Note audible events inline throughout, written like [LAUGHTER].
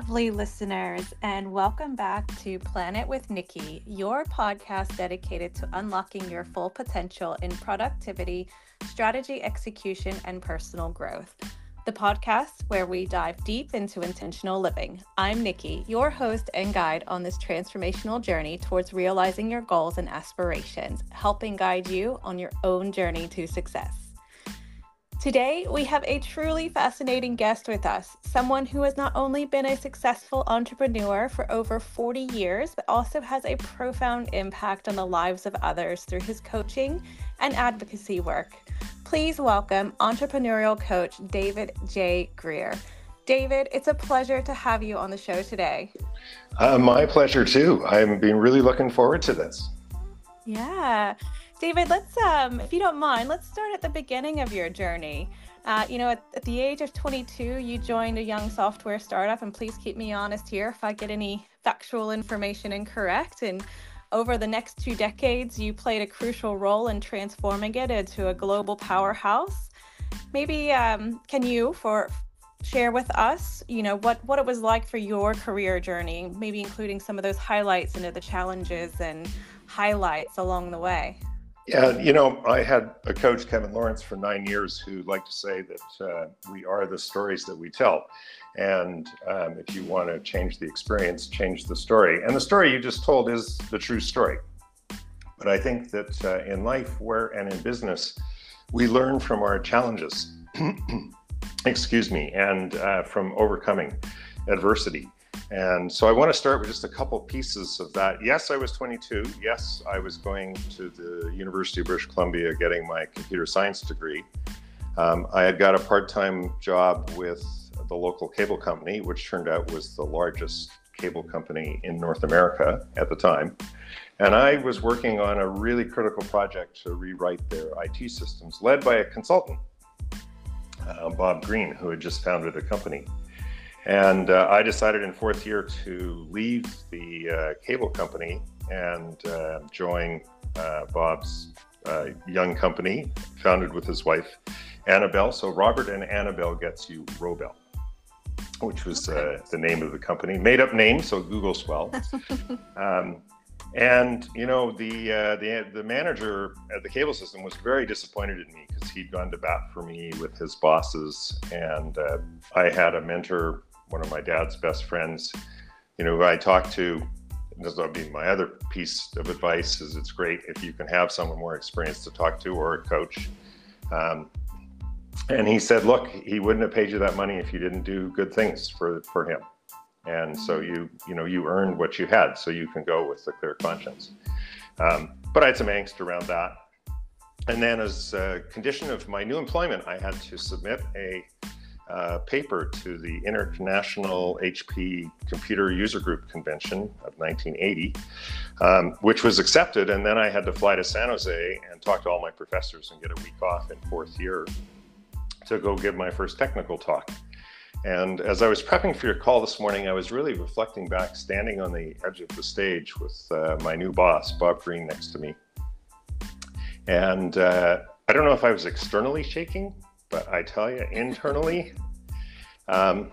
lovely listeners, and welcome back to Plan It with Nikki, your podcast dedicated to unlocking your full potential in productivity, strategy execution, and personal growth. The podcast where we dive deep into intentional living. I'm Nikki, your host and guide on this transformational journey towards realizing your goals and aspirations, helping guide you on your own journey to success. Today, we have a truly fascinating guest with us, someone who has not only been a successful entrepreneur for over 40 years, but also has a profound impact on the lives of others through his coaching and advocacy work. Please welcome entrepreneurial coach David J. Greer. David, it's a pleasure to have you on the show today. Uh, my pleasure too. I've been really looking forward to this. Yeah. David, let's, um, if you don't mind, let's start at the beginning of your journey. Uh, you know, at, at, the age of 22, you joined a young software startup, and please keep me honest here if I get any factual information incorrect. And over the next two decades, you played a crucial role in transforming it into a global powerhouse. Maybe um, can you, for share with us, you know, what what it was like for your career journey, maybe including some of those highlights into the challenges and highlights along the way. Yeah, you know, I had a coach, Kevin Lawrence, for nine years who liked to say that uh, we are the stories that we tell. And um, if you want to change the experience, change the story. And the story you just told is the true story. But I think that uh, in life, where and in business, we learn from our challenges, [CLEARS THROAT] excuse me, and uh, from overcoming adversity. And so I want to start with just a couple pieces of that. Yes, I was 22. Yes, I was going to the University of British Columbia getting my computer science degree. Um, I had got a part time job with the local cable company, which turned out was the largest cable company in North America at the time. And I was working on a really critical project to rewrite their IT systems, led by a consultant, uh, Bob Green, who had just founded a company. And uh, I decided in fourth year to leave the uh, cable company and uh, join uh, Bob's uh, young company, founded with his wife, Annabelle. So Robert and Annabelle gets you Robelle, which was uh, the name of the company. Made up name, so Google swell. [LAUGHS] um, and you know the uh, the the manager at the cable system was very disappointed in me because he'd gone to bat for me with his bosses, and uh, I had a mentor one of my dad's best friends, you know, who I talk to. This will be my other piece of advice: is it's great if you can have someone more experienced to talk to or a coach. Um, and he said, "Look, he wouldn't have paid you that money if you didn't do good things for for him." And so you you know you earned what you had, so you can go with a clear conscience. Um, but I had some angst around that. And then, as a condition of my new employment, I had to submit a uh, paper to the International HP Computer User Group Convention of 1980, um, which was accepted. And then I had to fly to San Jose and talk to all my professors and get a week off in fourth year to go give my first technical talk. And as I was prepping for your call this morning, I was really reflecting back, standing on the edge of the stage with uh, my new boss, Bob Green, next to me. And uh, I don't know if I was externally shaking but I tell you, internally, um,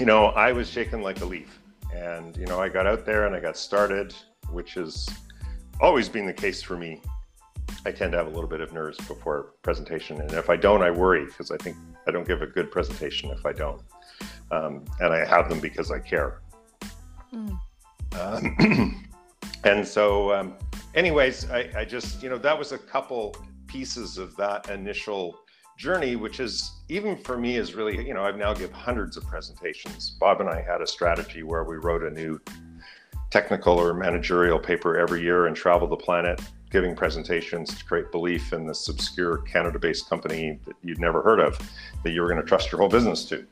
you know, I was shaking like a leaf. And, you know, I got out there and I got started, which has always been the case for me. I tend to have a little bit of nerves before presentation. And if I don't, I worry because I think I don't give a good presentation if I don't. Um, and I have them because I care. Mm. Um, [CLEARS THROAT] and so, um, anyways, I, I just, you know, that was a couple pieces of that initial journey, which is even for me is really, you know, I've now give hundreds of presentations. Bob and I had a strategy where we wrote a new technical or managerial paper every year and travel the planet giving presentations to create belief in this obscure Canada-based company that you'd never heard of that you were going to trust your whole business to.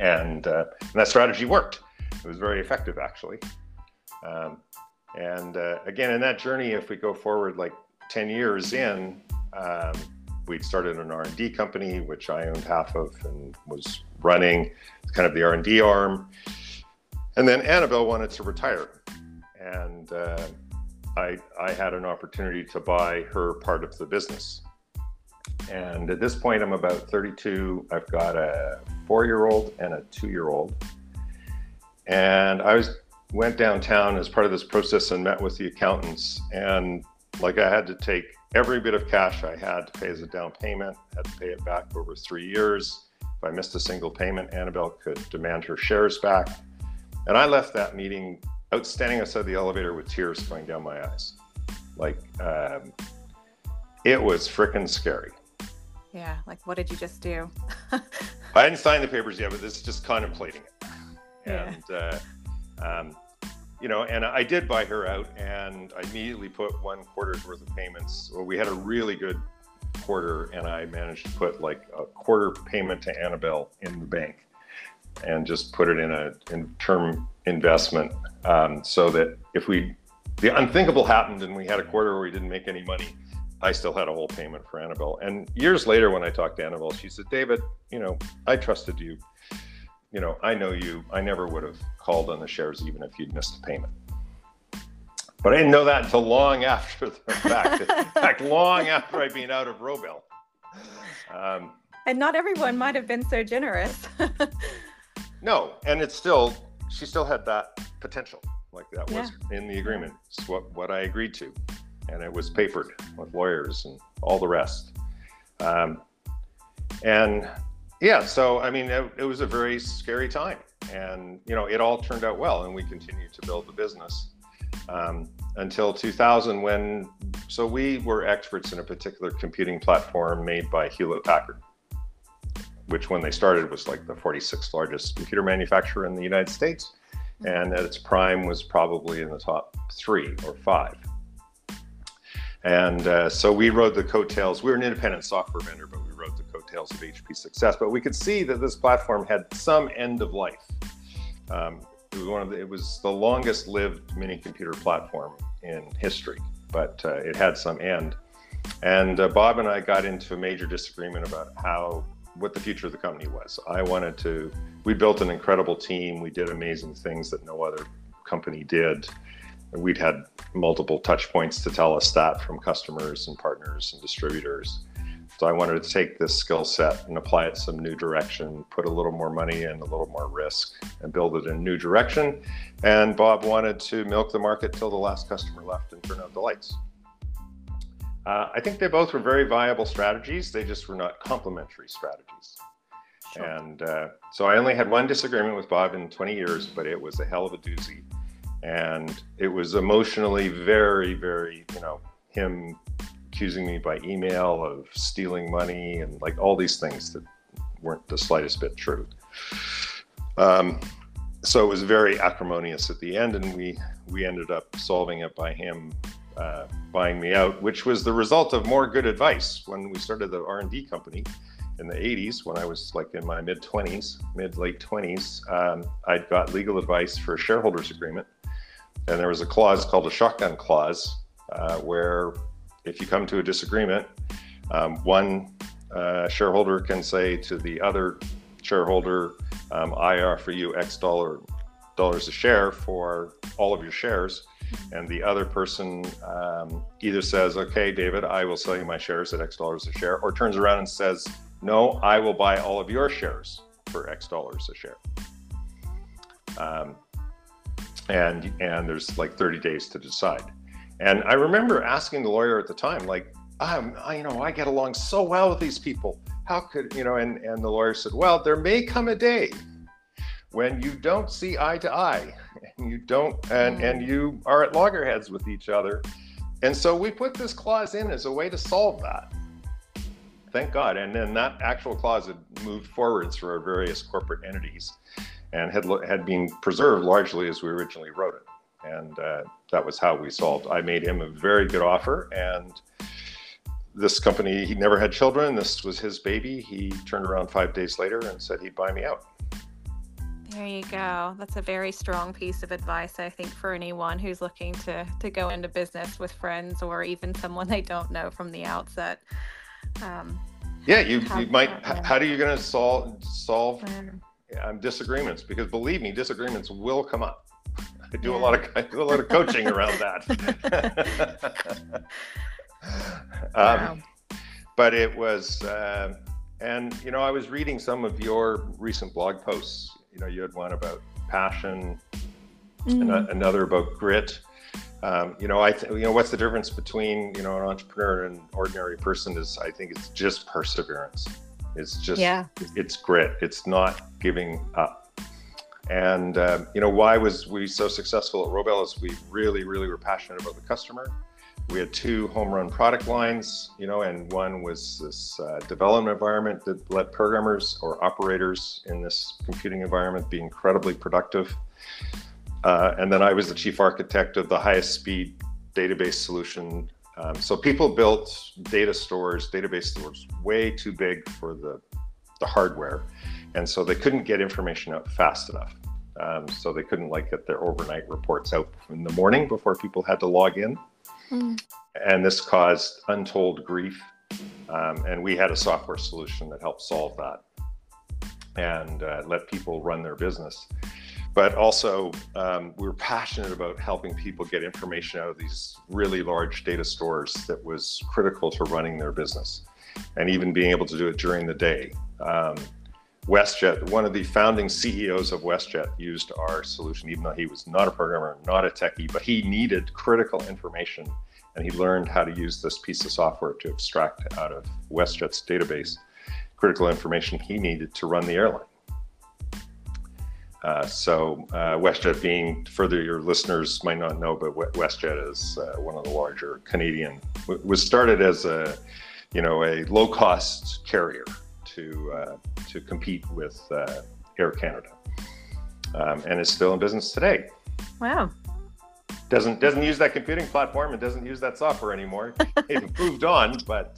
And, uh, and that strategy worked. It was very effective, actually. Um, and uh, again, in that journey, if we go forward like 10 years in, um, we'd started an R&D company, which I owned half of and was running kind of the R&D arm. And then Annabelle wanted to retire. And uh, I, I had an opportunity to buy her part of the business. And at this point, I'm about 32. I've got a four year old and a two year old. and I was went downtown as part of this process and met with the accountants. And like I had to take every bit of cash I had to pay as a down payment, had to pay it back over three years. If I missed a single payment, Annabelle could demand her shares back. And I left that meeting out standing outside the elevator with tears going down my eyes. Like, um, it was freaking scary. Yeah, like what did you just do? [LAUGHS] I hadn't signed the papers yet, but this is just contemplating it. Yeah. And, uh, um, you know, and I did buy her out, and I immediately put one quarter's worth of payments. Well, we had a really good quarter, and I managed to put like a quarter payment to Annabelle in the bank, and just put it in a in term investment, um, so that if we the unthinkable happened and we had a quarter where we didn't make any money, I still had a whole payment for Annabelle. And years later, when I talked to Annabelle, she said, David, you know, I trusted you. You know, I know you. I never would have called on the shares even if you'd missed a payment. But I didn't know that until long [LAUGHS] after the fact. In [LAUGHS] fact, long after I'd been out of Robelle. Um, and not everyone might have been so generous. [LAUGHS] no, and it's still, she still had that potential. Like that was yeah. in the agreement. It's what, what I agreed to and it was papered with lawyers and all the rest. Um, and yeah, so I mean, it, it, was a very scary time, and you know, it all turned out well, and we continued to build the business um, until 2000, when so we were experts in a particular computing platform made by Hewlett Packard, which when they started was like the 46th largest computer manufacturer in the United States, and at its prime was probably in the top three or five. And uh, so we rode the coattails. We were an independent software vendor, but of HP success. But we could see that this platform had some end of life. Um, it was one of the, it was the longest lived mini computer platform in history, but uh, it had some end. And uh, Bob and I got into a major disagreement about how what the future of the company was. I wanted to. We built an incredible team. We did amazing things that no other company did we'd had multiple touch points to tell us that from customers and partners and distributors. So I wanted to take this skill set and apply it some new direction, put a little more money and a little more risk and build it in a new direction. And Bob wanted to milk the market till the last customer left and turn out the lights. Uh, I think they both were very viable strategies. They just were not complementary strategies. Sure. And uh, so I only had one disagreement with Bob in 20 years, but it was a hell of a doozy and it was emotionally very very you know him accusing me by email of stealing money and like all these things that weren't the slightest bit true. Um, so it was very acrimonious at the end and we we ended up solving it by him uh, buying me out which was the result of more good advice when we started the r&d company in the 80s when i was like in my mid 20s mid late 20s um, i'd got legal advice for a shareholders agreement and there was a clause called a shotgun clause, uh, where if you come to a disagreement, um, one uh, shareholder can say to the other shareholder, um, "I offer you X dollar dollars a share for all of your shares," and the other person um, either says, "Okay, David, I will sell you my shares at X dollars a share," or turns around and says, "No, I will buy all of your shares for X dollars a share." Um, and and there's like 30 days to decide. And I remember asking the lawyer at the time, like, um, I, you know, I get along so well with these people. How could you know? And and the lawyer said, well, there may come a day when you don't see eye to eye, [LAUGHS] and you don't, and and you are at loggerheads with each other. And so we put this clause in as a way to solve that. Thank God. And then that actual clause had moved forwards for our various corporate entities and had had been preserved largely as we originally wrote it. And uh, that was how we solved. I made him a very good offer, and this company he never had children. This was his baby. He turned around five days later and said he'd buy me out. There you go. That's a very strong piece of advice, I think, for anyone who's looking to to go into business with friends or even someone they don't know from the outset. Um, yeah, you, you might. How are you going to solve solve? um, disagreements because believe me, disagreements will come up. I do yeah. a lot of I do a lot of coaching around that. [LAUGHS] [LAUGHS] um, wow. But it was, uh, and you know, I was reading some of your recent blog posts. You know, you had one about passion, mm. another about grit. Um, you know, I th- you know what's the difference between you know an entrepreneur and an ordinary person is I think it's just perseverance. It's just yeah. it's grit. It's not giving up. And um, you know why was we so successful at Robelle is we really really were passionate about the customer. We had two home run product lines, you know, and one was this uh, development environment that let programmers or operators in this computing environment be incredibly productive. Uh, and then I was the chief architect of the highest speed database solution. Um, so people built data stores, database stores, way too big for the, the hardware. And so they couldn't get information out fast enough. Um, so they couldn't like get their overnight reports out in the morning before people had to log in. Mm. And this caused untold grief. Um, and we had a software solution that helped solve that and uh, let people run their business but also um, we were passionate about helping people get information out of these really large data stores that was critical to running their business and even being able to do it during the day um, WestJet, one of the founding CEOs of WestJet, used our solution, even though he was not a programmer, not a techie, but he needed critical information. And he learned how to use this piece of software to extract out of WestJet's database critical information he needed to run the airline. Uh, so uh, WestJet being, further your listeners might not know, but WestJet is uh, one of the larger Canadian, was started as a, you know, a low cost carrier to, uh, to compete with uh, Air Canada um, and is still in business today. Wow. Doesn't, doesn't use that computing platform and doesn't use that software anymore. [LAUGHS] They've moved on, but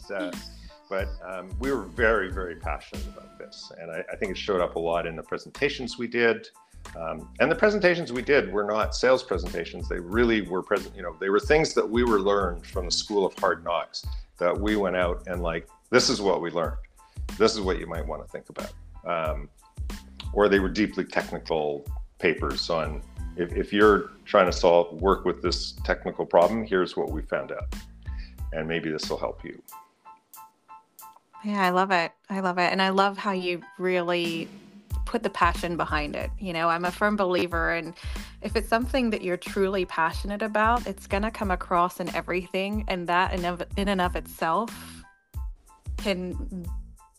but um, we were very, very passionate about this. And I, I, think it showed up a lot in the presentations we did. Um, and the presentations we did were not sales presentations. They really were present, you know, they were things that we were learned from the school of hard knocks that we went out and like, this is what we learned. This is what you might want to think about. Um, or they were deeply technical papers on if, if you're trying to solve, work with this technical problem, here's what we found out. And maybe this will help you. Yeah, I love it. I love it. And I love how you really put the passion behind it. You know, I'm a firm believer and if it's something that you're truly passionate about, it's going to come across in everything and that in, of, in and of itself can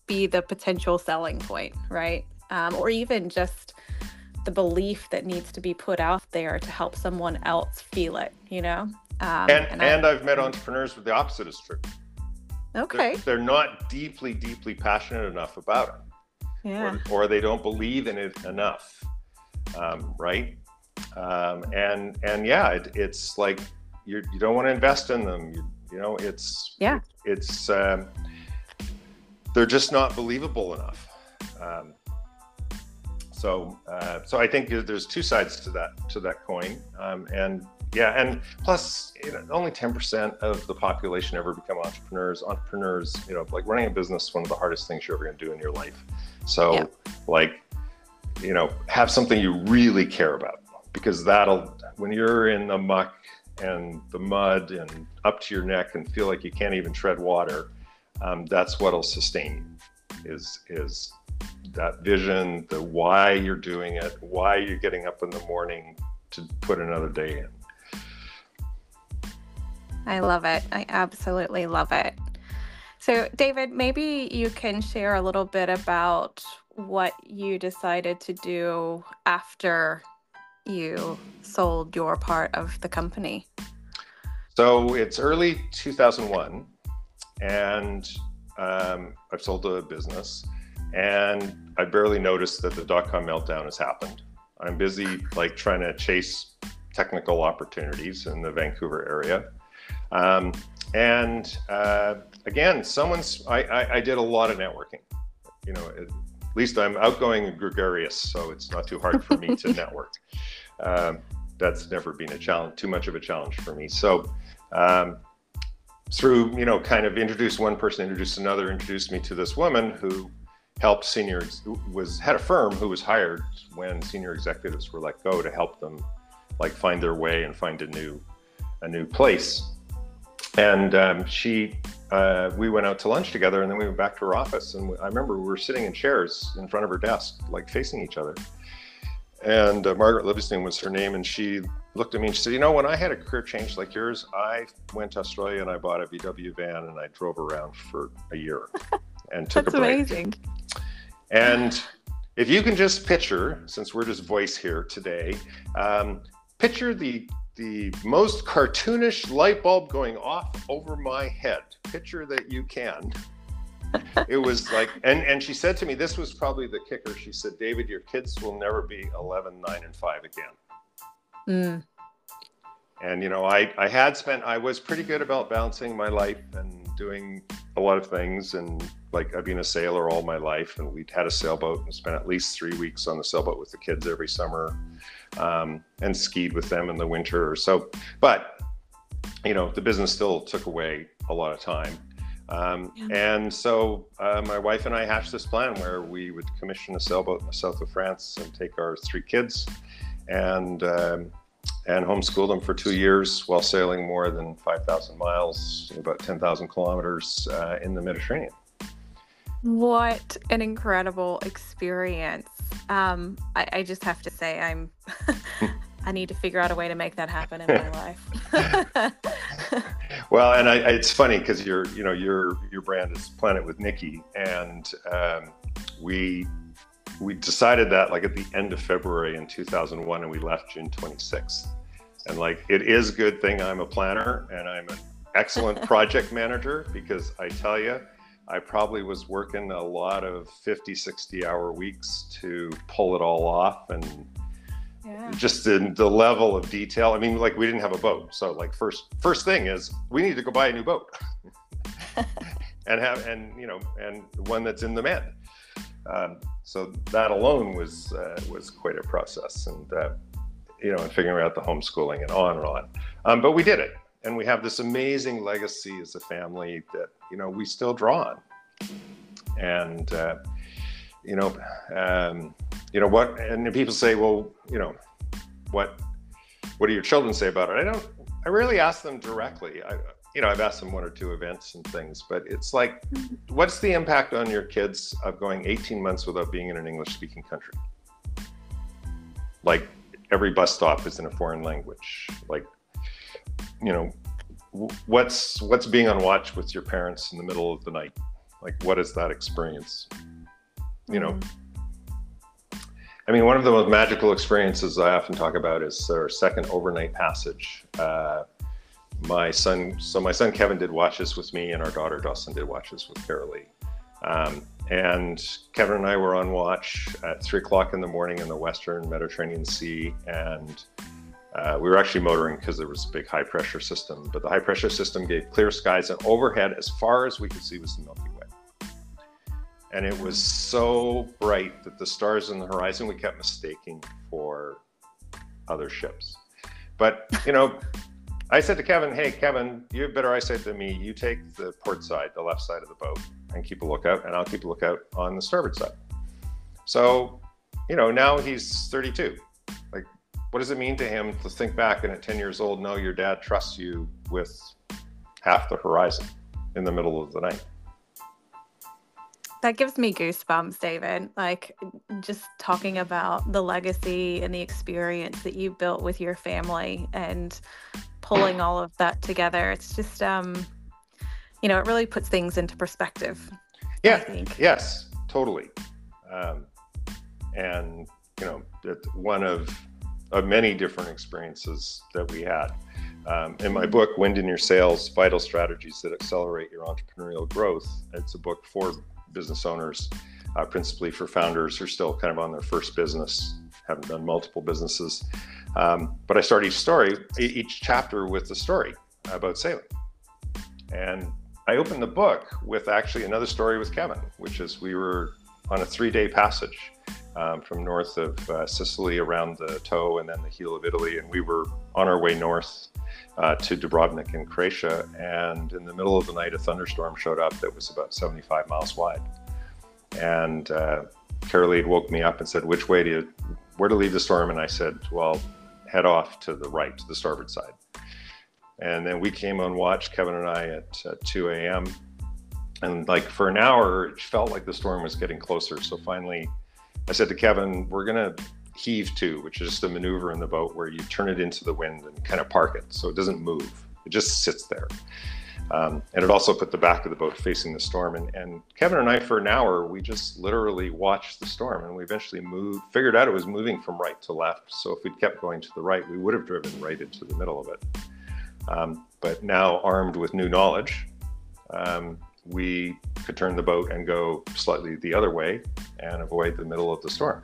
be the potential selling point, right? Um, or even just the belief that needs to be put out there to help someone else feel it, you know? Um, and and, and I, I've met entrepreneurs with the opposite is true. Okay. They're, they're not deeply, deeply passionate enough about it. Yeah. Or, or they don't believe in it enough. Um, right. Um, and and yeah, it, it's like you you don't want to invest in them. You, you know, it's yeah, it's um, they're just not believable enough. Um, so uh, so I think there's two sides to that to that coin, um, and yeah, and plus, you know, only 10% of the population ever become entrepreneurs. Entrepreneurs, you know, like running a business, one of the hardest things you're ever going to do in your life. So, yeah. like, you know, have something you really care about because that'll, when you're in the muck and the mud and up to your neck and feel like you can't even tread water, um, that's what'll sustain you. Is is that vision, the why you're doing it, why you're getting up in the morning to put another day in. I love it. I absolutely love it. So, David, maybe you can share a little bit about what you decided to do after you sold your part of the company. So, it's early 2001, and um, I've sold a business, and I barely noticed that the dot com meltdown has happened. I'm busy like trying to chase technical opportunities in the Vancouver area. Um, and uh, again, someone's, I, I, I, did a lot of networking. You know, at least I'm outgoing and gregarious, so it's not too hard for me to [LAUGHS] network. Um, that's never been a challenge, too much of a challenge for me. So, um, through, you know, kind of introduced one person, introduced another, introduced me to this woman who helped senior, was had a firm who was hired when senior executives were let go to help them like find their way and find a new, a new place. And um, she uh, we went out to lunch together and then we went back to her office and i remember we were sitting in chairs in front of her desk like facing each other. And uh, Margaret Livingston was her name, and she looked at me and she said, "You know, when I had a career change like yours, I went to Australia and I bought a VW van and I drove around for a year [LAUGHS] and took That's a break." amazing. And if you can just picture, since we're just voice here today, um, picture the the most cartoonish light bulb going off over my head. Picture that you can. [LAUGHS] it was like, and and she said to me, this was probably the kicker. She said, "David, your kids will never be 11, 9, and 5 again." Mm. And you know, I I had spent, I was pretty good about balancing my life and doing a lot of things, and like I've been a sailor all my life, and we'd had a sailboat and spent at least three weeks on the sailboat with the kids every summer, um, and skied with them in the winter or so. But you know, the business still took away a lot of time. Um, yeah. And so uh, my wife and I hatched this plan where we would commission a sailboat in the south of France and take our three kids and um, and homeschool them for two years while sailing more than 5,000 miles, about 10,000 kilometers uh, in the Mediterranean. What an incredible experience. Um, I, I, just have to say, I'm. [LAUGHS] I need to figure out a way to make that happen in my life. [LAUGHS] well, and I, it's funny because your, you know, your your brand is Plan It with Nikki, and um, we we decided that like at the end of February in 2001, and we left June 26th. And like, it is a good thing I'm a planner and I'm an excellent [LAUGHS] project manager because I tell you, I probably was working a lot of 50, 60 hour weeks to pull it all off and yeah. just in the level of detail. I mean, like we didn't have a boat. So like first, first thing is we need to go buy a new boat [LAUGHS] [LAUGHS] and have, and you know, and one that's in demand. Um, so that alone was uh, was quite a process, and uh, you know, and figuring out the homeschooling and on and on. Um, but we did it, and we have this amazing legacy as a family that you know we still draw on. And uh, you know, um, you know what? And people say, well, you know, what what do your children say about it? I don't. I rarely ask them directly. I, you know, I've asked them one or two events and things, but it's like, what's the impact on your kids of going 18 months without being in an English speaking country? Like every bus stop is in a foreign language. Like, you know, what's what's being on watch with your parents in the middle of the night? Like, what is that experience? You know. Mm. I mean, one of the most magical experiences I often talk about is our second overnight passage. Uh, my son, so my son Kevin did watches with me, and our daughter Dawson did watches with Carolee. Um, and Kevin and I were on watch at three o'clock in the morning in the Western Mediterranean Sea, and uh, we were actually motoring because there was a big high pressure system. But the high pressure system gave clear skies, and overhead, as far as we could see, was the Milky Way. And it was so bright that the stars in the horizon we kept mistaking for other ships. But you know, I said to Kevin, "Hey, Kevin, you better eyesight than me. You take the port side, the left side of the boat, and keep a lookout, and I'll keep a lookout on the starboard side." So, you know, now he's 32. Like, what does it mean to him to think back and at 10 years old, know your dad trusts you with half the horizon in the middle of the night? That gives me goosebumps, David. Like just talking about the legacy and the experience that you built with your family and pulling all of that together. It's just, um, you know, it really puts things into perspective. Yeah. Yes, totally. Um, and you know, it's one of of many different experiences that we had. Um, in my book, Wind in Your Sails: Vital Strategies That Accelerate Your Entrepreneurial Growth, it's a book for business owners, uh, principally for founders who are still kind of on their first business, haven't done multiple businesses. Um, but I start each story, each chapter with the story about sailing. And I opened the book with actually another story with Kevin, which is we were on a three day passage um, from north of uh, Sicily around the toe and then the heel of Italy. And we were on our way north uh, to Dubrovnik in Croatia. And in the middle of the night, a thunderstorm showed up that was about 75 miles wide. And uh, Carolee woke me up and said, Which way do you, where to leave the storm? And I said, Well, head off to the right, to the starboard side. And then we came on watch, Kevin and I, at uh, 2 a.m. And like for an hour, it felt like the storm was getting closer. So finally, I said to Kevin, "We're gonna heave to, which is just a maneuver in the boat where you turn it into the wind and kind of park it so it doesn't move. It just sits there. Um, and it also put the back of the boat facing the storm. And, and, Kevin and I, for an hour, we just literally watched the storm and we eventually moved, figured out it was moving from right to left. So if we'd kept going to the right, we would have driven right into the middle of it. Um, but now, armed with new knowledge, um, we could turn the boat and go slightly the other way and avoid the middle of the storm.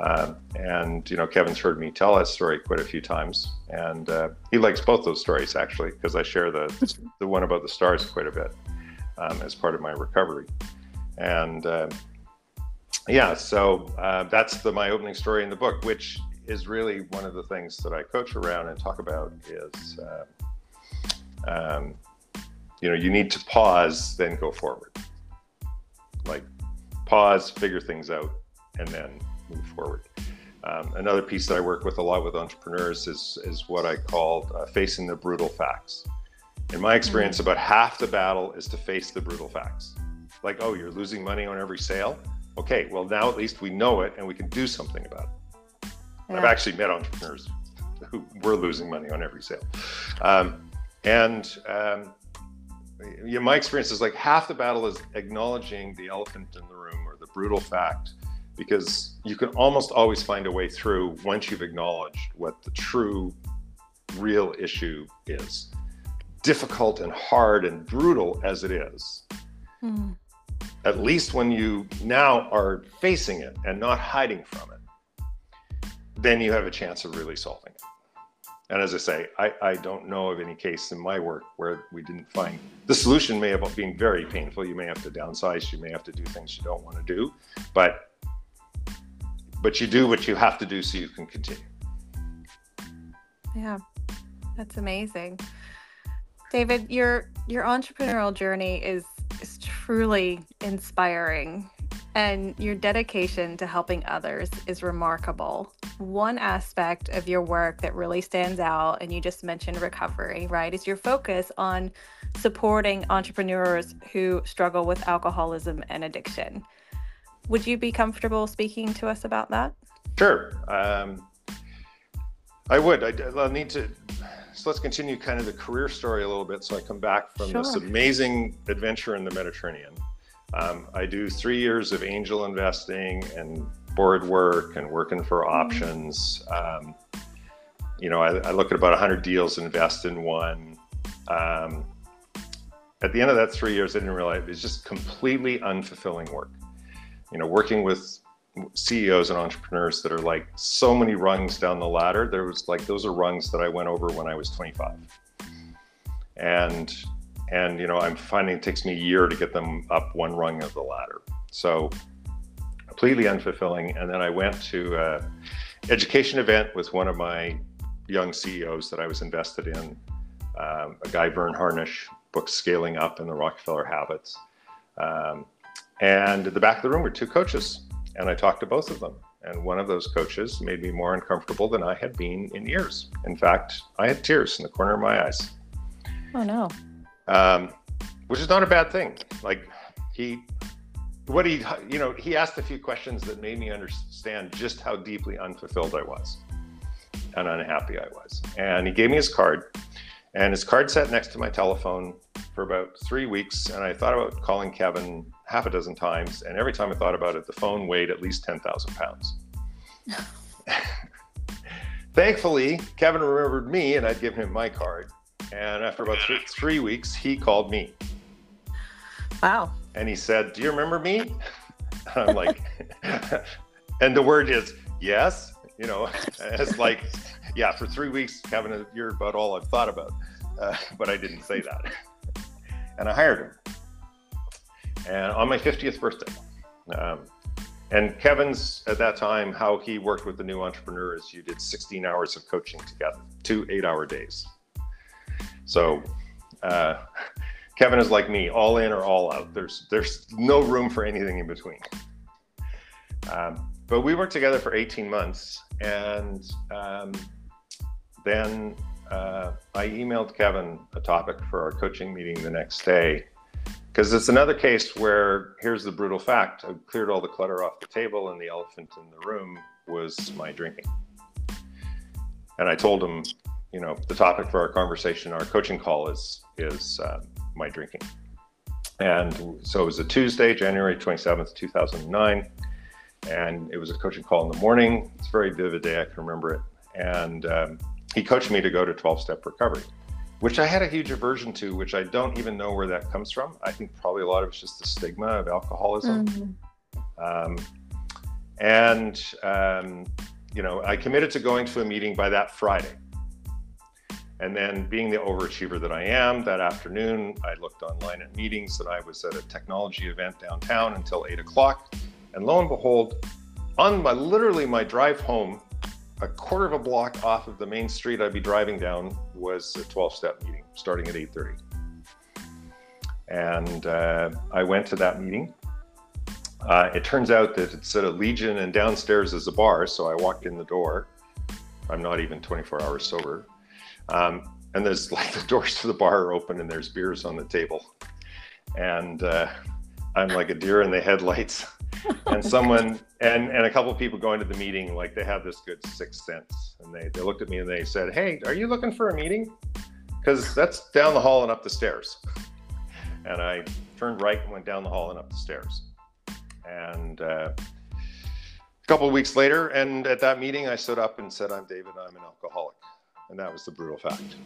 Um, and you know, Kevin's heard me tell that story quite a few times, and uh, he likes both those stories actually because I share the [LAUGHS] the one about the stars quite a bit um, as part of my recovery. And uh, yeah, so uh, that's the my opening story in the book, which is really one of the things that I coach around and talk about is. Uh, um, you know, you need to pause, then go forward. Like pause, figure things out, and then move forward. Um, another piece that I work with a lot with entrepreneurs is is what I call uh, facing the brutal facts. In my experience, mm-hmm. about half the battle is to face the brutal facts. Like, oh, you're losing money on every sale. Okay, well now at least we know it and we can do something about it. Yeah. I've actually met entrepreneurs who were losing money on every sale, um, and um, yeah, my experience is like half the battle is acknowledging the elephant in the room or the brutal fact because you can almost always find a way through once you've acknowledged what the true real issue is difficult and hard and brutal as it is mm. at least when you now are facing it and not hiding from it then you have a chance of really solving it and as I say, I, I don't know of any case in my work where we didn't find the solution may have been very painful. You may have to downsize, you may have to do things you don't want to do, but but you do what you have to do so you can continue. Yeah, that's amazing. David, your your entrepreneurial journey is is truly inspiring and your dedication to helping others is remarkable. One aspect of your work that really stands out, and you just mentioned recovery, right, is your focus on supporting entrepreneurs who struggle with alcoholism and addiction. Would you be comfortable speaking to us about that? Sure. Um, I would. I, will need to. So let's continue kind of the career story a little bit. So I come back from sure. this amazing adventure in the Mediterranean um, I do three years of angel investing and board work and working for mm-hmm. options. Um, you know, I, I, look at about 100 deals, invest in one. Um, at the end of that three years, I didn't realize it was just completely unfulfilling work. You know, working with CEOs and entrepreneurs that are like so many rungs down the ladder. There was like those are rungs that I went over when I was 25. And and you know i'm finding it takes me a year to get them up one rung of the ladder so completely unfulfilling and then i went to an education event with one of my young ceos that i was invested in um, a guy Verne Harnish book scaling up and the rockefeller habits. Um, and at the back of the room were two coaches and i talked to both of them. And one of those coaches made me more uncomfortable than i had been in years. In fact i had tears in the corner of my eyes. Oh no. Um, which is not a bad thing. Like he, what he, you know, he asked a few questions that made me understand just how deeply unfulfilled I was and unhappy I was. And he gave me his card, and his card sat next to my telephone for about three weeks. And I thought about calling Kevin half a dozen times, and every time I thought about it, the phone weighed at least ten thousand pounds. [LAUGHS] Thankfully, Kevin remembered me, and I'd given him my card. And after about three weeks, he called me. Wow. And he said, Do you remember me? I'm like, [LAUGHS] and the word is yes. You know, [LAUGHS] it's like, yeah, for three weeks, Kevin, you're about all I've thought about. Uh, but I didn't say that. [LAUGHS] and I hired him. And on my 50th birthday. Um, and Kevin's at that time, how he worked with the new entrepreneurs, you did 16 hours of coaching together, two eight hour days. So uh, Kevin is like me, all in or all out. There's there's no room for anything in between. Um, but we worked together for 18 months, and um, then uh, I emailed Kevin a topic for our coaching meeting the next day because it's another case where here's the brutal fact: I cleared all the clutter off the table, and the elephant in the room was my drinking. And I told him, you know, the topic for our conversation, our coaching call is is uh, my drinking. And so it was a Tuesday, January 27th, 2009. And it was a coaching call in the morning. It's a very vivid day. I can remember it. And um, he coached me to go to 12 step recovery, which I had a huge aversion to, which I don't even know where that comes from. I think probably a lot of it's just the stigma of alcoholism. Mm-hmm. Um, and, um, you know, I committed to going to a meeting by that Friday. And then, being the overachiever that I am, that afternoon I looked online at meetings and I was at a technology event downtown until eight o'clock. And lo and behold, on my literally my drive home, a quarter of a block off of the main street I'd be driving down was a 12-step meeting starting at 8:30. And uh, I went to that meeting. Uh, it turns out that it's at a Legion and downstairs is a bar, so I walked in the door. I'm not even 24 hours sober. Um, and there's [LAUGHS] like the doors to the bar are open and there's beers on the table. And uh, I'm like a deer in the headlights. and someone [LAUGHS] and and a couple of people going to the meeting like they have this good sixth sense. And they, they looked at me and they said hey are you looking for a meeting? Because that's down the hall and up the stairs. And i turned right and went down the hall and up the stairs. And uh, a couple of weeks later and at that meeting i stood up and said i'm david. I'm an alcoholic and that was the brutal fact.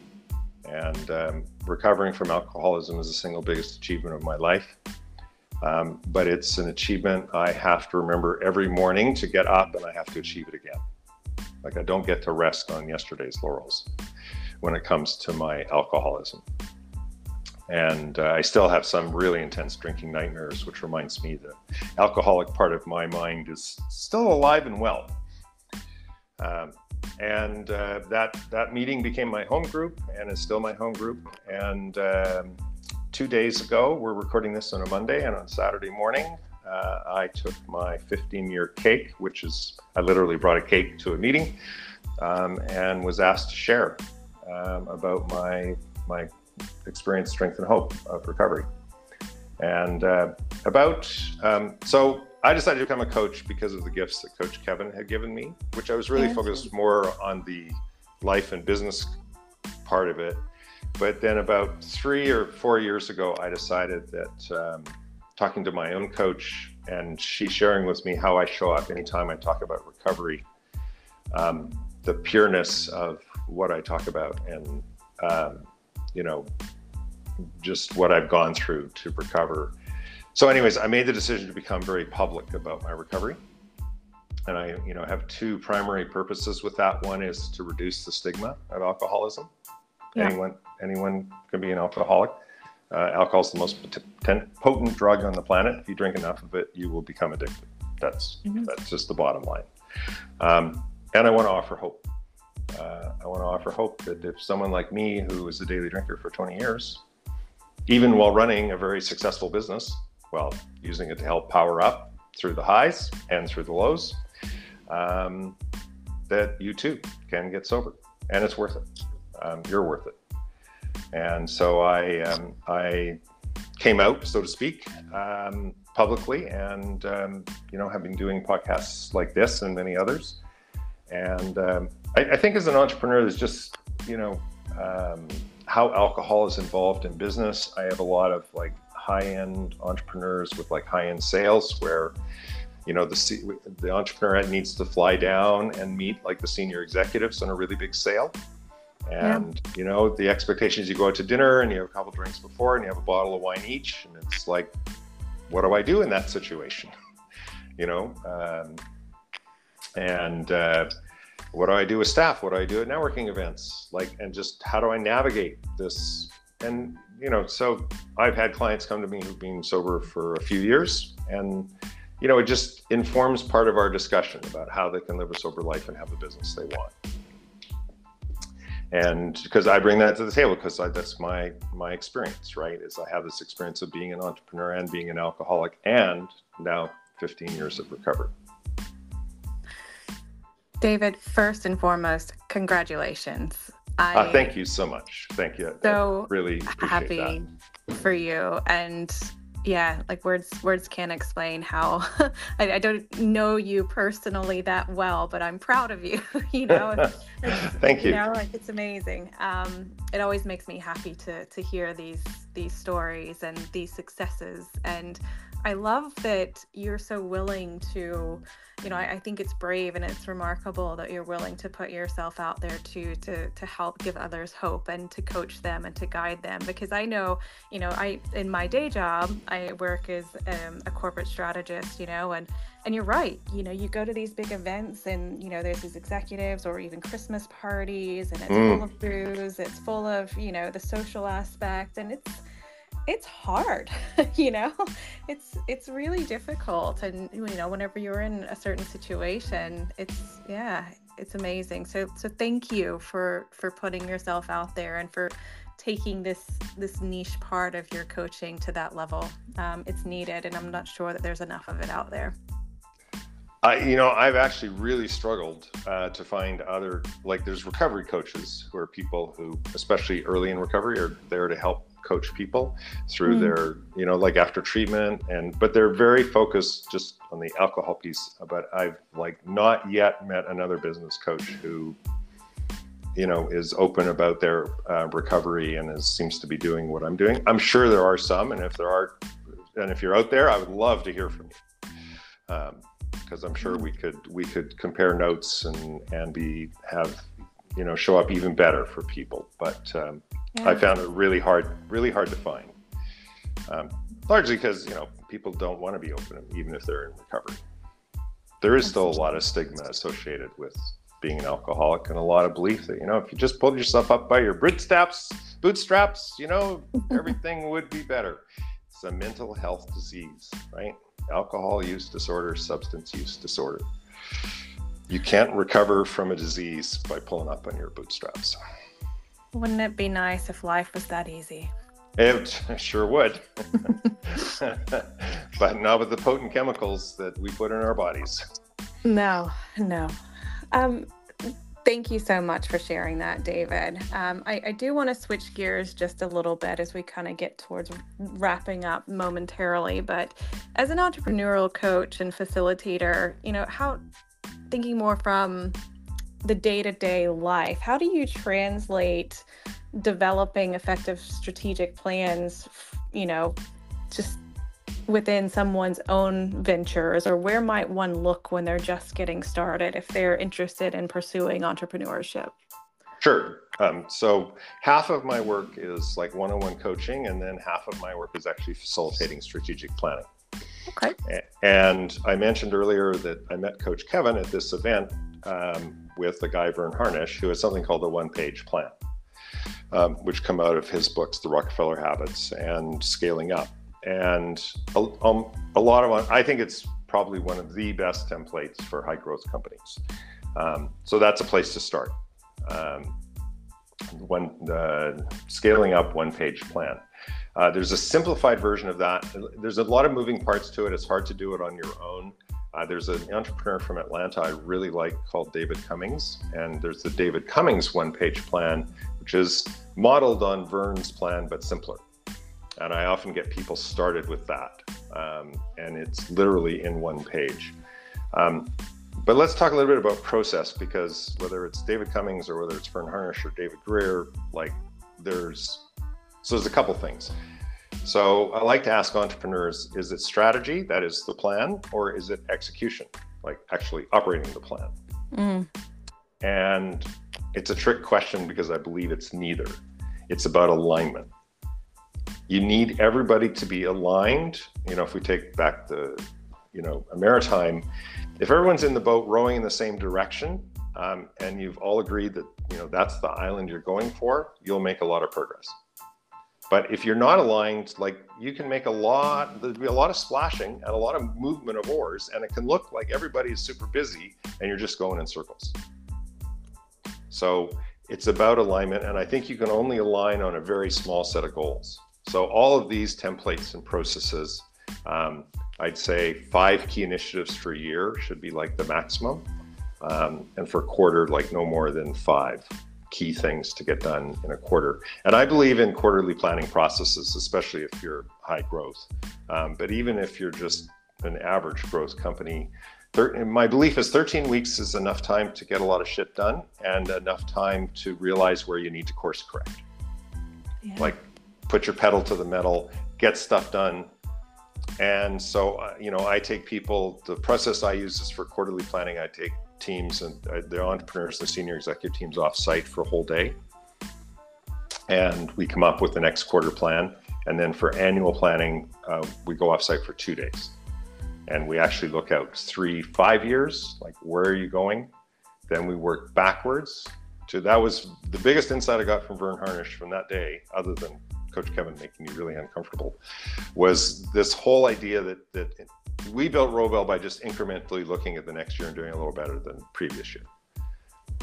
And um, recovering from alcoholism is the single biggest achievement of my life. Um, but it's an achievement I have to remember every morning to get up and I have to achieve it again. Like I don't get to rest on yesterday's laurels when it comes to my alcoholism. And uh, I still have some really intense drinking nightmares, which reminds me the alcoholic part of my mind is still alive and well. Um, and uh, that that meeting became my home group and is still my home group. And um, two days ago, we're recording this on a Monday, and on Saturday morning, uh, I took my 15-year cake, which is I literally brought a cake to a meeting, um, and was asked to share um, about my my experience, strength, and hope of recovery. And uh, about um, so I decided to become a coach because of the gifts that Coach Kevin had given me, which I was really focused more on the life and business part of it. But then about three or four years ago, I decided that um, talking to my own coach and she sharing with me how I show up anytime I talk about recovery, um, the pureness of what I talk about, and um, you know, just what I've gone through to recover so, anyways, I made the decision to become very public about my recovery. And I, you know, have two primary purposes with that. One is to reduce the stigma of alcoholism. Yeah. Anyone, anyone can be an alcoholic. Uh, alcohol is the most potent, potent drug on the planet. If you drink enough of it, you will become addicted. That's mm-hmm. that's just the bottom line. Um, and I want to offer hope. Uh, I want to offer hope that if someone like me, who was a daily drinker for 20 years, even while running a very successful business, well, using it to help power up through the highs and through the lows, um, that you too can get sober, and it's worth it. Um, you're worth it. And so I um, I came out, so to speak, um, publicly, and um, you know have been doing podcasts like this and many others. And um, I, I, think as an entrepreneur, there's just you know how alcohol is involved in business. I have a lot of like high-end entrepreneurs with like high-end sales where you know the the entrepreneur needs to fly down and meet like the senior executives on a really big sale. And yeah. you know the expectations you go out to dinner and you have a couple drinks before and you have a bottle of wine each and it's like what do i do in that situation? [LAUGHS] You know um, and uh, what do i do with staff? What do i do at networking events? Like and just how do i navigate this? And you know, so I've had clients come to me who've been sober for a few years, and you know, it just informs part of our discussion about how they can live a sober life and have the business they want. And because I bring that to the table, because that's my my experience, right? Is I have this experience of being an entrepreneur and being an alcoholic, and now 15 years of recovery. David, first and foremost, congratulations. I uh, thank you so much. Thank you. So I really happy that. for you. And yeah like words words can't explain how [LAUGHS] I, I, don't know you personally that well but i'm proud of you [LAUGHS] you know [LAUGHS] thank you, you know like it's amazing um it always makes me happy to to hear these these stories and these successes and I love that you're so willing to, you know, I, I, think it's brave and it's remarkable that you're willing to put yourself out there to to to help give others hope and to coach them and to guide them. Because I know, you know, I in my day job I work as um, a corporate strategist, you know, and and you're right. You know, you go to these big events and you know there's these executives or even Christmas parties and it's mm. full of booze. It's full of you know the social aspect and it's it's hard [LAUGHS] you know? It's it's really difficult and you know whenever you're in a certain situation it's yeah it's amazing. So so thank you for for putting yourself out there and for taking this this niche part of your coaching to that level. Um, it's needed and i'm not sure that there's enough of it out there I, you know, I've actually really struggled uh, to find other like there's recovery coaches who are people who, especially early in recovery, are there to help coach people through mm. their you know like after treatment and but they're very focused just on the alcohol piece but i've like not yet met another business coach who you know is open about their uh, recovery and is, seems to be doing what i'm doing i'm sure there are some and if there are and if you're out there i would love to hear from you because i'm sure we could we could compare notes and and be have you know show up even better for people but um, yeah. I found it really hard, really hard to find. Um, largely because you know people don't want to be open, even if they're in recovery. There is still a lot of stigma associated with being an alcoholic, and a lot of belief that you know if you just pulled yourself up by your bootstraps, bootstraps, you know [LAUGHS] everything would be better. It's a mental health disease, right? Alcohol use disorder, substance use disorder. You can't recover from a disease by pulling up on your bootstraps. Wouldn't it be nice if life was that easy? It [LAUGHS] sure would. [LAUGHS] but not with the potent chemicals that we put in our bodies. No, no. Um, thank you so much for sharing that, David. Um, I, I, do want to switch gears just a little bit as we kind of get towards wrapping up momentarily. But as an entrepreneurial coach and facilitator, you know, how thinking more from the day to day life, how do you translate developing effective strategic plans, you know, just within someone's own ventures, or where might one look when they're just getting started if they're interested in pursuing entrepreneurship? Sure. Um, so half of my work is like one on one coaching, and then half of my work is actually facilitating strategic planning. Okay. And I mentioned earlier that I met Coach Kevin at this event um, with the guy Verne Harnish, who has something called the One Page Plan, um, which come out of his books, The Rockefeller Habits and Scaling Up. And a, um, a lot of, I think it's probably one of the best templates for high growth companies. Um, so that's a place to start. Um, one uh, scaling up one page plan. Uh, there's a simplified version of that. There's a lot of moving parts to it. It's hard to do it on your own. Uh, there's an entrepreneur from Atlanta I really like called David Cummings, and there's the David Cummings one page plan, which is modeled on Verne's plan but simpler. And I often get people started with that, um, and it's literally in one page. Um, but let's talk a little bit about process because whether it's David Cummings or whether it's Verne Harnish or David Greer, like there's so there's a couple things. So I like to ask entrepreneurs is it strategy, that is the plan, or is it execution, like actually operating the plan? Mm. And it's a trick question because I believe it's neither. It's about alignment. You need everybody to be aligned. You know, if we take back the, you know, a maritime, if everyone's in the boat rowing in the same direction, um, and you've all agreed that you know that's the island you're going for, you'll make a lot of progress. But if you're not aligned, like you can make a lot, there'll be a lot of splashing and a lot of movement of oars, and it can look like everybody is super busy and you're just going in circles. So it's about alignment, and I think you can only align on a very small set of goals. So all of these templates and processes, um, I'd say five key initiatives for a year should be like the maximum, um, and for a quarter, like no more than five key things to get done in a quarter. And I believe in quarterly planning processes, especially if you're high growth. Um, but even if you're just an average growth company, thir- my belief is 13 weeks is enough time to get a lot of shit done and enough time to realize where you need to course correct. Yeah. Like put your pedal to the metal, get stuff done. And so, uh, you know, I take people, the process I use is for quarterly planning. I take teams and uh, the entrepreneurs, the senior executive teams off site for a whole day. And we come up with the next quarter plan. And then for annual planning, uh, we go off site for two days. And we actually look out three, five years, like where are you going? Then we work backwards to that was the biggest insight I got from Verne Harnish from that day, other than Coach Kevin making me really uncomfortable, was this whole idea that that we built Robelle by just incrementally looking at the next year and doing a little better than previous year.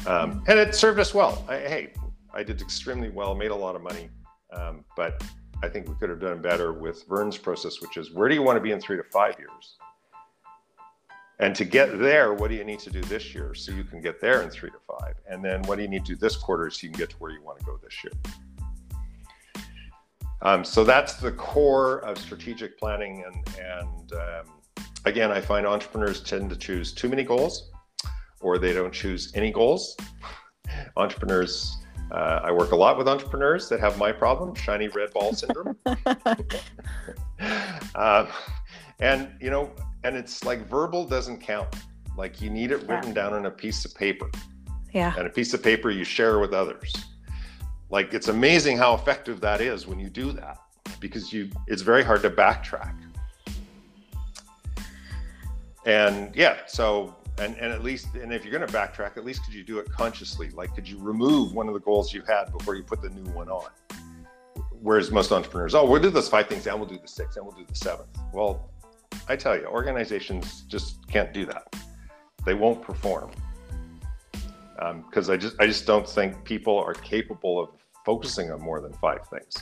Um, and it served us well. I, hey, I did extremely well, made a lot of money, um, but I think we could have done better with Verne's process, which is where do you want to be in three to five years? And to get there, what do you need to do this year so you can get there in three to five? And then what do you need to do this quarter so you can get to where you want to go this year? Um, so that's the core of strategic planning. And, and um, again, I find entrepreneurs tend to choose too many goals or they don't choose any goals. entrepreneurs, uh, I work a lot with entrepreneurs that have my problem, shiny red ball syndrome. uh, [LAUGHS] [LAUGHS] and, you know, and it's like verbal doesn't count. Like you need it written yeah. down on a piece of paper. Yeah. And a piece of paper you share with others like it's amazing how effective that is when you do that because you it's very hard to backtrack. And yeah so and and at least and if you're going to backtrack at least could you do it consciously? Like could you remove one of the goals you had before you put the new one on? Whereas most entrepreneurs oh we'll do those five things and we'll do the six and we'll do the seventh. Well i tell you organizations just can't do that. They won't perform because um, I just I just don't think people are capable of focusing on more than five things.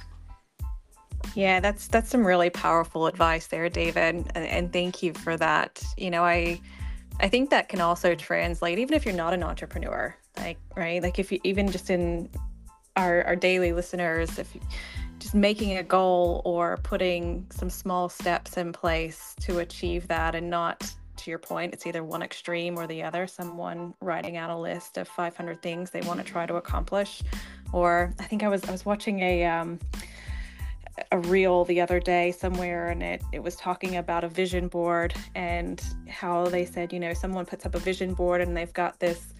Yeah, that's that's some really powerful advice there, David, and, and thank you for that. You know, I I think that can also translate even if you're not an entrepreneur, like right, like if you even just in our our daily listeners, if you just making a goal or putting some small steps in place to achieve that and not to your point, it's either one extreme or the other. Someone writing out a list of 500 things they want to try to accomplish, or I think I was I was watching a um, a reel the other day somewhere, and it it was talking about a vision board and how they said, you know, someone puts up a vision board and they've got this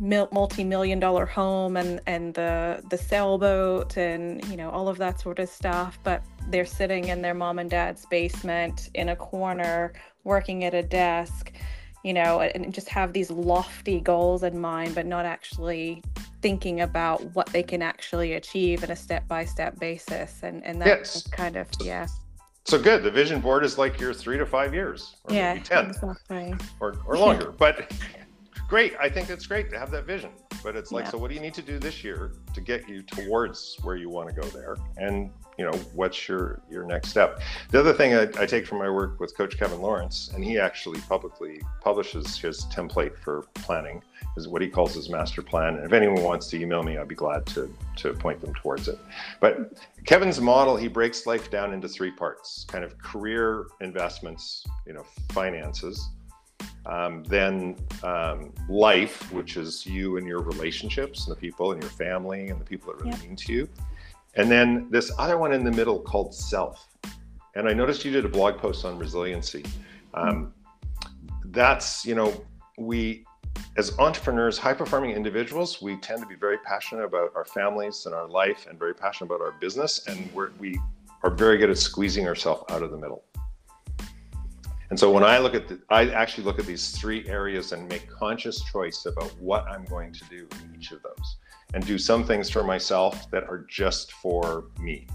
multi-million dollar home and and the the sailboat and you know all of that sort of stuff but they're sitting in their mom and dad's basement in a corner working at a desk, you know, and just have these lofty goals in mind, but not actually thinking about what they can actually achieve in a step by step basis. And, and that's yes. kind of, yeah. So good. The vision board is like your three to five years, or yeah, maybe 10 exactly. or, or longer. but [LAUGHS] great. I think it's great to have that vision. But it's like, yeah. so what do you need to do this year to get you towards where you want to go there? And you know what's your your next step the other thing I, I, take from my work with coach kevin lawrence and he actually publicly publishes his template for planning is what he calls his master plan and if anyone wants to email me i'd be glad to to point them towards it but kevin's model he breaks life down into three parts kind of career investments you know finances um, then um, life, which is you and your relationships and the people and your family and the people that really yep. mean to you. And then this other one in the middle called self. And I noticed you did a blog post on resiliency. Um, that's, you know, we, as entrepreneurs, high performing individuals, we tend to be very passionate about our families and our life and very passionate about our business. And we're, we are very good at squeezing ourselves out of the middle. And so when I look at the, I actually look at these three areas and make conscious choice about what I'm going to do in each of those and do some things for myself that are just for me.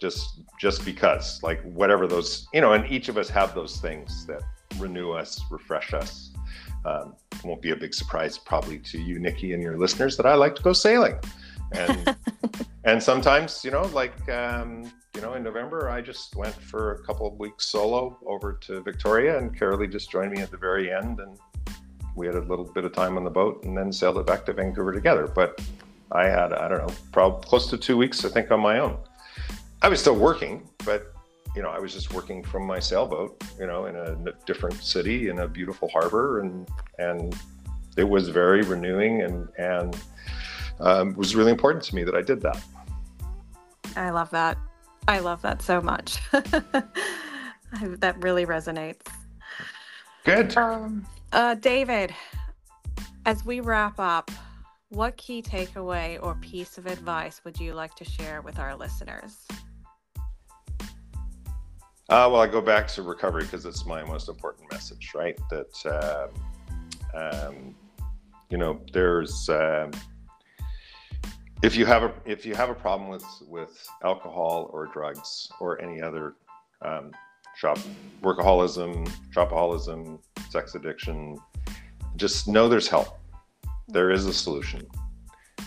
Just just because like whatever those you know and each of us have those things that renew us refresh us. Um, won't be a big surprise probably to you nikki and your listeners that i like to go sailing. And [LAUGHS] and sometimes you know like um, you know in november i just went for a couple of weeks solo over to victoria and carolee just joined me at the very end and we had a little bit of time on the boat and then sailed it back to Vancouver together. But I had, I don't know, probably close to two weeks, I think, on my own. I was still working, but you know, I was just working from my sailboat, you know, in a different city in a beautiful harbor, and and it was very renewing and and um, was really important to me that I did that. I love that. I love that so much. [LAUGHS] that really resonates. Good. Um, uh, David, as we wrap up, what key takeaway or piece of advice would you like to share with our listeners? Uh, well, I go back to recovery because it's my most important message, right? That, uh, um, you know, there's, uh, if you have a if you have a problem with with alcohol or drugs or any other um, shop workaholism, shopaholism, sex addiction, just know there's help. There is a solution.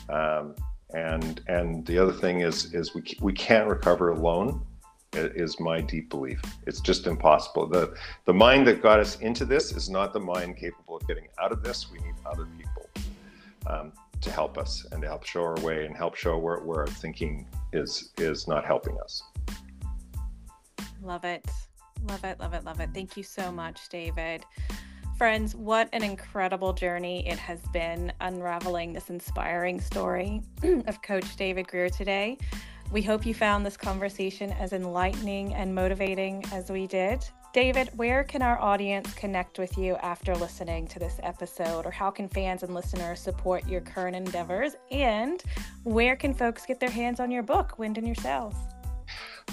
Um, and and the other thing is is we we can't recover alone. Is my deep belief. It's just impossible. the The mind that got us into this is not the mind capable of getting out of this. We need other people um, to help us and to help show our way and help show where, where our thinking is is not helping us. Love it. Love it, love it, love it. Thank you so much, David. Friends, what an incredible journey it has been unraveling this inspiring story [CLEARS THROAT] of Coach David Greer today. We hope you found this conversation as enlightening and motivating as we did. David, where can our audience connect with you after listening to this episode? Or how can fans and listeners support your current endeavors? And where can folks get their hands on your book, Wind in Your?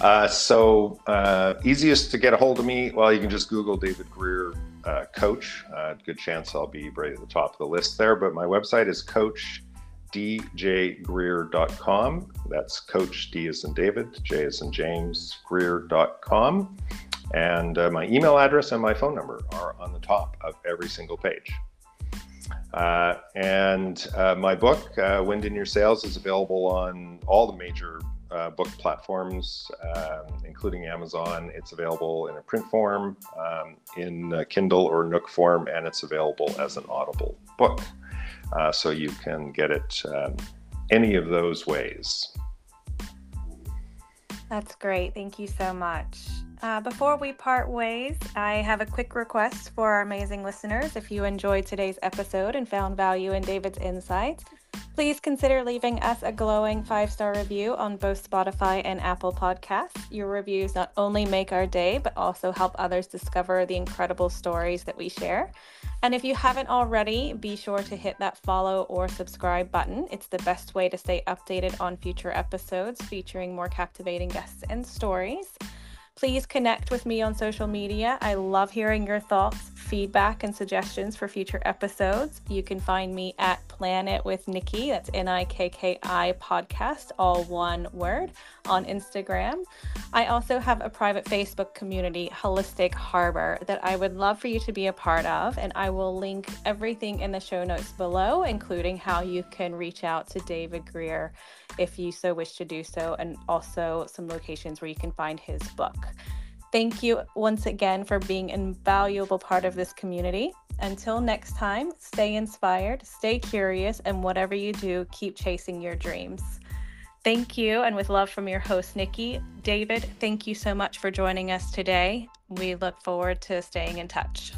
Uh, so, uh, easiest to get a hold of me, well, you can just Google David Greer uh, Coach. Uh, good chance I'll be right at the top of the list there. But my website is coachdjgreer.com. That's Coach D as in David, J as in James, Greer.com. And uh, my email address and my phone number are on the top of every single page. Uh, and uh, my book, uh, Wind in Your Sails, is available on all the major uh, book platforms, um, including Amazon. It's available in a print form, um, in Kindle or Nook form, and it's available as an Audible book. Uh, so you can get it um, any of those ways. That's great. Thank you so much. Uh, before we part ways, I have a quick request for our amazing listeners. If you enjoyed today's episode and found value in David's insights, please consider leaving us a glowing five star review on both Spotify and Apple Podcasts. Your reviews not only make our day, but also help others discover the incredible stories that we share. And if you haven't already, be sure to hit that follow or subscribe button. It's the best way to stay updated on future episodes featuring more captivating guests and stories. Please connect with me on social media. I love hearing your thoughts, feedback, and suggestions for future episodes. You can find me at Plan It with Nikki, that's N I K K I podcast, all one word, on Instagram. I also have a private Facebook community, Holistic Harbor, that I would love for you to be a part of. And I will link everything in the show notes below, including how you can reach out to David Greer if you so wish to do so, and also some locations where you can find his book. Thank you once again for being an invaluable part of this community. Until next time, stay inspired, stay curious, and whatever you do, keep chasing your dreams. Thank you, and with love from your host, Nikki. David, thank you so much for joining us today. We look forward to staying in touch.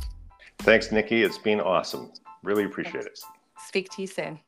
Thanks, Nikki. It's been awesome. Really appreciate Thanks. it. Speak to you soon.